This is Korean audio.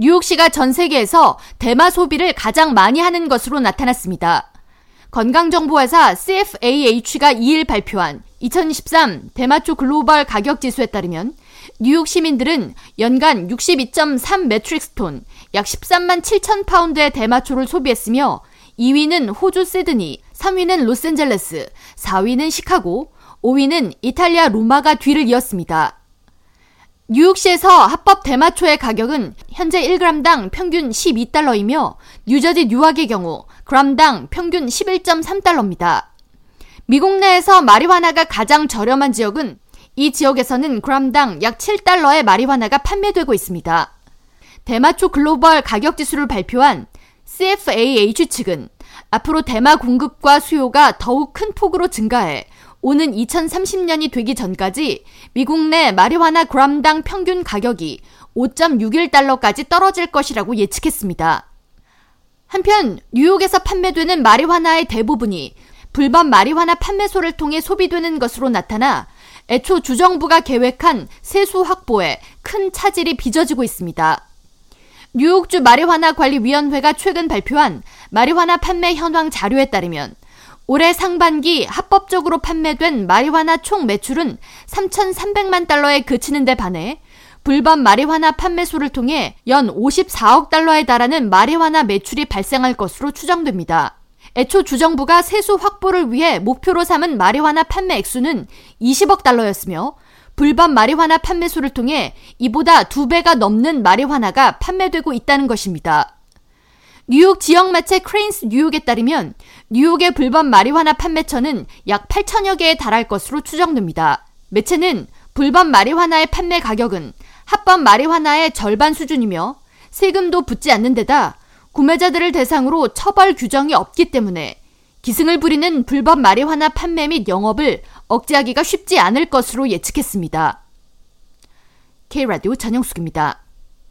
뉴욕시가 전 세계에서 대마 소비를 가장 많이 하는 것으로 나타났습니다. 건강정보회사 CFAH가 2일 발표한 2023 대마초 글로벌 가격 지수에 따르면 뉴욕 시민들은 연간 62.3 metric 톤, 약 13만 7천 파운드의 대마초를 소비했으며 2위는 호주 시드니, 3위는 로스앤젤레스, 4위는 시카고, 5위는 이탈리아 로마가 뒤를 이었습니다. 뉴욕시에서 합법 대마초의 가격은 현재 1g당 평균 12달러이며 뉴저지 뉴악의 경우 g당 평균 11.3달러입니다. 미국 내에서 마리화나가 가장 저렴한 지역은 이 지역에서는 g당 약 7달러의 마리화나가 판매되고 있습니다. 대마초 글로벌 가격 지수를 발표한 CFAH 측은 앞으로 대마 공급과 수요가 더욱 큰 폭으로 증가해 오는 2030년이 되기 전까지 미국 내 마리화나 그람당 평균 가격이 5.61달러까지 떨어질 것이라고 예측했습니다. 한편 뉴욕에서 판매되는 마리화나의 대부분이 불법 마리화나 판매소를 통해 소비되는 것으로 나타나 애초 주정부가 계획한 세수 확보에 큰 차질이 빚어지고 있습니다. 뉴욕주 마리화나 관리위원회가 최근 발표한 마리화나 판매 현황 자료에 따르면 올해 상반기 합법적으로 판매된 마리화나 총 매출은 3,300만 달러에 그치는 데 반해 불법 마리화나 판매소를 통해 연 54억 달러에 달하는 마리화나 매출이 발생할 것으로 추정됩니다. 애초 주정부가 세수 확보를 위해 목표로 삼은 마리화나 판매 액수는 20억 달러였으며 불법 마리화나 판매소를 통해 이보다 두 배가 넘는 마리화나가 판매되고 있다는 것입니다. 뉴욕 지역 매체 크레인스 뉴욕에 따르면 뉴욕의 불법 마리화나 판매처는 약 8천여 개에 달할 것으로 추정됩니다. 매체는 불법 마리화나의 판매 가격은 합법 마리화나의 절반 수준이며 세금도 붙지 않는 데다 구매자들을 대상으로 처벌 규정이 없기 때문에 기승을 부리는 불법 마리화나 판매 및 영업을 억제하기가 쉽지 않을 것으로 예측했습니다. K라디오 전영숙입니다.